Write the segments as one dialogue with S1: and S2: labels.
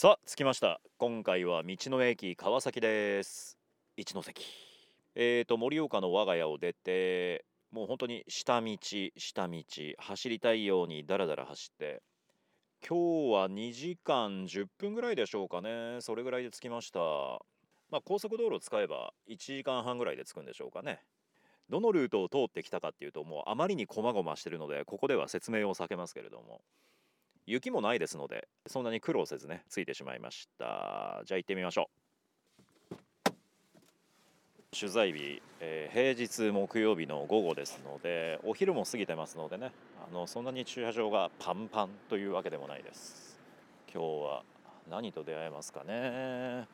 S1: さあ着きました。今回は道の駅川崎です。一ノ関。えーと盛岡の我が家を出てもう本当に下道下道走りたいようにダラダラ走って。今日は2時間10分ぐらいでしょうかね。それぐらいで着きました。まあ高速道路を使えば1時間半ぐらいで着くんでしょうかね。どのルートを通ってきたかっていうともうあまりに細々してるのでここでは説明を避けますけれども。雪もないですのでそんなに苦労せずねついてしまいました。じゃあ行ってみましょう。取材日、えー平日木曜日の午後ですのでお昼も過ぎてますのでねあのそんなに駐車場がパンパンというわけでもないです。今日は何と出会えますかね。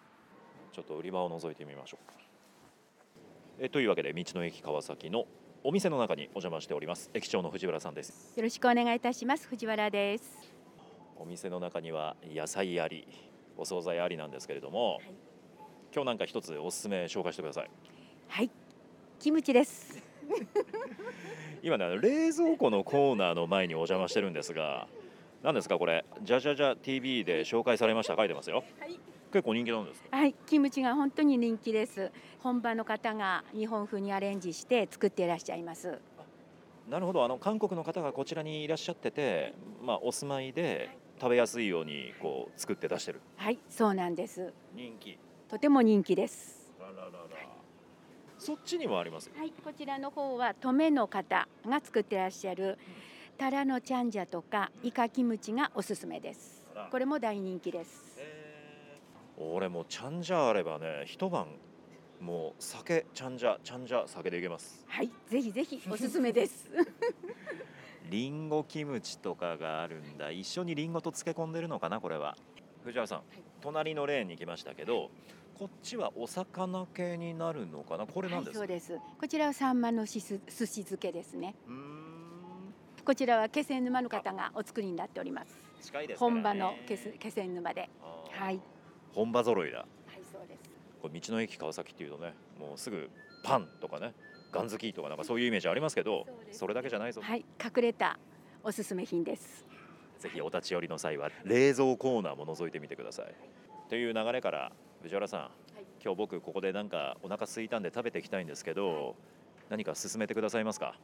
S1: ちょっと売り場を覗いてみましょう。えというわけで道の駅川崎のお店の中にお邪魔しております。駅長の藤原さんです。
S2: よろしくお願いいたします。藤原です。
S1: お店の中には野菜ありお惣菜ありなんですけれども、
S2: い。
S1: 今日なんか一つおすすめ紹介してください。
S2: はい、キムチです。
S1: 今ね冷蔵庫のコーナーの前にお邪魔してるんですが何ですかこれ？じゃじゃじゃ TV で紹介されました。書いてますよ。
S2: はい、
S1: 結構人気なんですか？
S2: はい、キムチが本当に人気です。本場の方が日本風にアレンジして作っていらっしゃいます。
S1: なるほど。あの韓国の方がこちらにいらっしゃっててまあお住まいで食べやすいようにこう作って出してる
S2: はい、そうなんです。
S1: 人気
S2: とても人気です。
S1: ららららそっちにもありますよ
S2: はい、こちらの方は登米の方が作ってらっしゃるタラのチャンジャとかイカキムチがおすすめです。これも大人気です。
S1: 俺もうちゃんじゃあればね一晩もう酒ちゃんじゃちゃんじゃ酒でいけます
S2: はい、ぜひぜひおすすめです。
S1: リンゴキムチとかがあるんだ一緒にリンゴと漬け込んでるのかなこれは藤原さん、隣のレーンに来ましたけどこっちはお魚系になるのかな？これなんですか、
S2: はい、そうです。こちらはサンマのしす寿司漬けですね。こちらは気仙沼の方がお作りになっております。
S1: 近いですね
S2: 本場の気仙気仙沼で。はい。
S1: 本場揃いだ
S2: はい、そうです。
S1: これ道の駅川崎っていうとねもうすぐパンとかねガンズキーとかなんかそういうイメージありますけどそれだけじゃないぞ、
S2: はい、隠れたおすすめ品です。
S1: ぜひお立ち寄りの際は冷蔵コーナーも覗いてみてください。という流れから藤原さん、
S2: い
S1: 今日僕ここでなんかお腹空いたんで食べていきたいんですけど、何か勧めてくださいますか？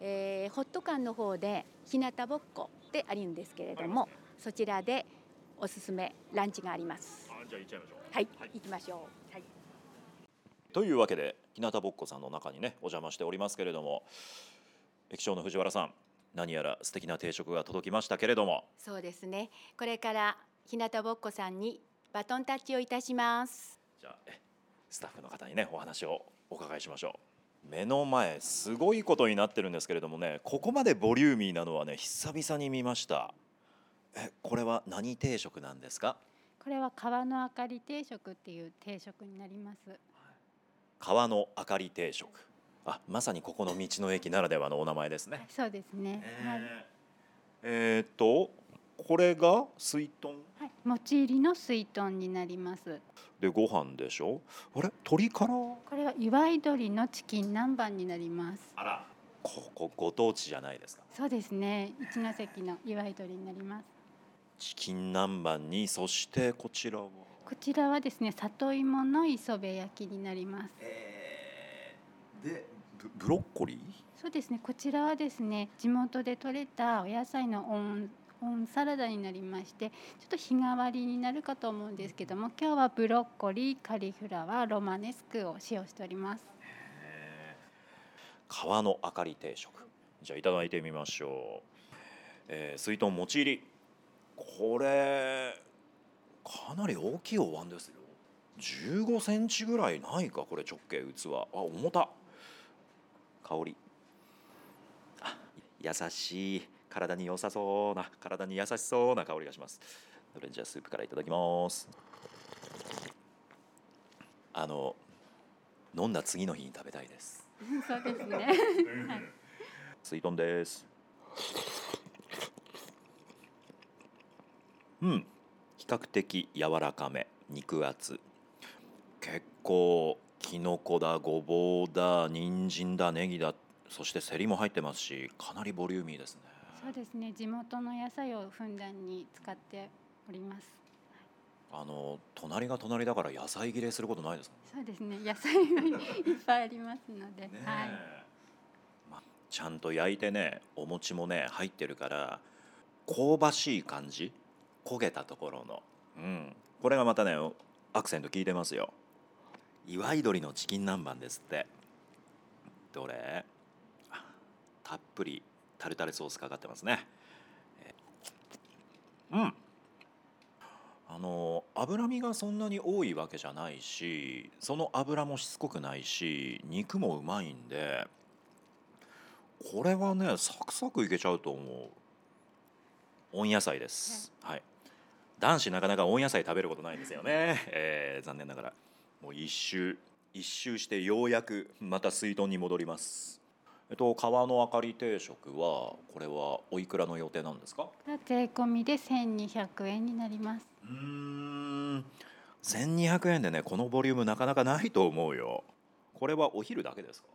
S2: えーホット缶の方で日向ぼっこってあるんですけれども、そちらでおすすめランチがあります。
S1: じゃあ行っちゃいましょう
S2: はい、
S1: はい
S2: 行きましょう。はい。
S1: というわけで日向ぼっこさんの中にねお邪魔しておりますけれども駅長の藤原さん何やら素敵な定食が届きましたけれども
S2: そうですね。これから日向ぼっこさんにバトンタッチをいたします。
S1: じゃあえスタッフの方にねお話をお伺いしましょう目の前すごいことになってるんですけれどもねここまでボリューミーなのはね久々に見ましたえこれは何定食なんですか？
S3: これは川の明かり定食っていう定食になります。
S1: 川の明かり定食あまさにここの道の駅ならではのお名前ですね
S3: そうですね。はい。
S1: えーっとこれが水豚？
S3: はい、餅入りの水豚になります。
S1: でご飯でしょ？あれ？鶏から
S3: これは祝い鶏のチキン南蛮になります。
S1: あらここご当地じゃないですか
S3: そうですね。一ノ関の祝い鶏になります。
S1: チキン南蛮にそしてこちらは？
S3: こちらはですね、里芋の磯辺焼きになります。
S1: でブブロッコリー？
S3: そうですね。こちらはですね、地元で採れたお野菜のオンオンサラダになりまして、ちょっと日替わりになるかと思うんですけども、今日はブロッコリー、カリフラワー、ロマネスクを使用しております。
S1: 川の明かり定食じゃあいただいてみましょう、えー、水豚もち入りこれかなり大きいお椀ですよ。15センチぐらいないかこれ直径器。あ重た。香り。あ優しい。体に良さそうな体に優しそうな香りがします。それじゃあスープからいただきます。あの飲んだ次の日に食べたいです。
S3: そうですね。
S1: 水豚です。うん、比較的柔らかめ、肉厚。結構きのこだ、ごぼうだ、人参だ、ネギだ、そしてセリも入ってますし、かなりボリューミーですね。
S3: そうですね。地元の野菜をふんだんに使っております。
S1: あの隣が隣だから野菜切れすることないですか
S3: そうですね。野菜がいっぱいありますので、はい。
S1: まちゃんと焼いてねお餅もね入ってるから香ばしい感じ焦げたところの、うん、これがまたねアクセント効いてますよ。祝い鶏のチキン南蛮ですって。どれ？あたっぷりタルタルソースかかってますね。えうん。あの脂身がそんなに多いわけじゃないしその脂もしつこくないし肉もうまいんでこれはねサクサクいけちゃうと思う。温野菜です。はい、男子なかなか温野菜食べることないんですよね、えー残念ながら。もう一周一周してようやくまた水遁に戻ります。えっと川の明かり定食はこれはおいくらの予定なんですか？
S3: 税込みで1200円になります。
S1: うーん。1200円でねこのボリュームなかなかないと思うよ。これはお昼だけですか？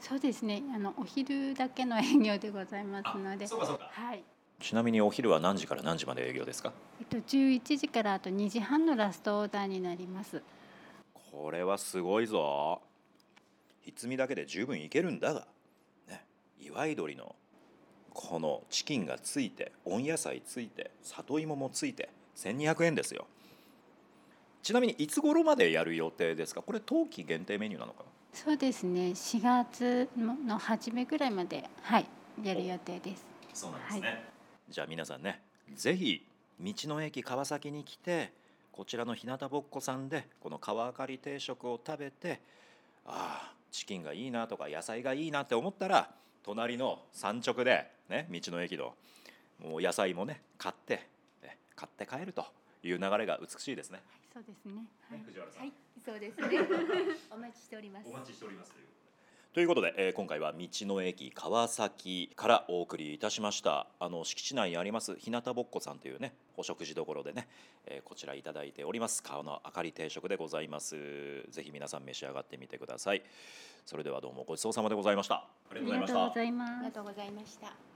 S3: そうですね。あのお昼だけの営業でございますので、
S1: そうかそうか。
S3: はい。
S1: ちなみにお昼は何時から何時まで営業ですか？
S3: えっと11時からあと2時半のラストオーダーになります。
S1: これはすごいぞ。ひつみだけで十分いけるんだが。ね祝い鶏のこのチキンがついて温野菜ついて里芋もついて1200円ですよ。ちなみにいつ頃までやる予定ですか？これ冬季限定メニューなのかな？
S3: そうですね。4月の初めぐらいまではいやる予定です。
S1: そうなんですね、じゃあ皆さんねぜひ道の駅川崎に来てこちらの日向ぼっこさんでこの川明かり定食を食べてああチキンがいいなとか野菜がいいなって思ったら隣の産直でね道の駅のもう野菜もね買ってね買って帰るという流れが美しいですね。
S3: そうですね。はい。
S1: 藤原さん
S2: はい、そうですね。お待ちしております。
S1: お待ちしておりますというこということで、えー今回は道の駅川崎からお送りいたしました。あの敷地内にあります日向ぼっこさんというねお食事どころでね、えーこちらいただいております。川の明かり定食でございます。ぜひ皆さん召し上がってみてください。それではどうもごちそうさまでございました。ありがとうございました
S2: ありが。とうございました。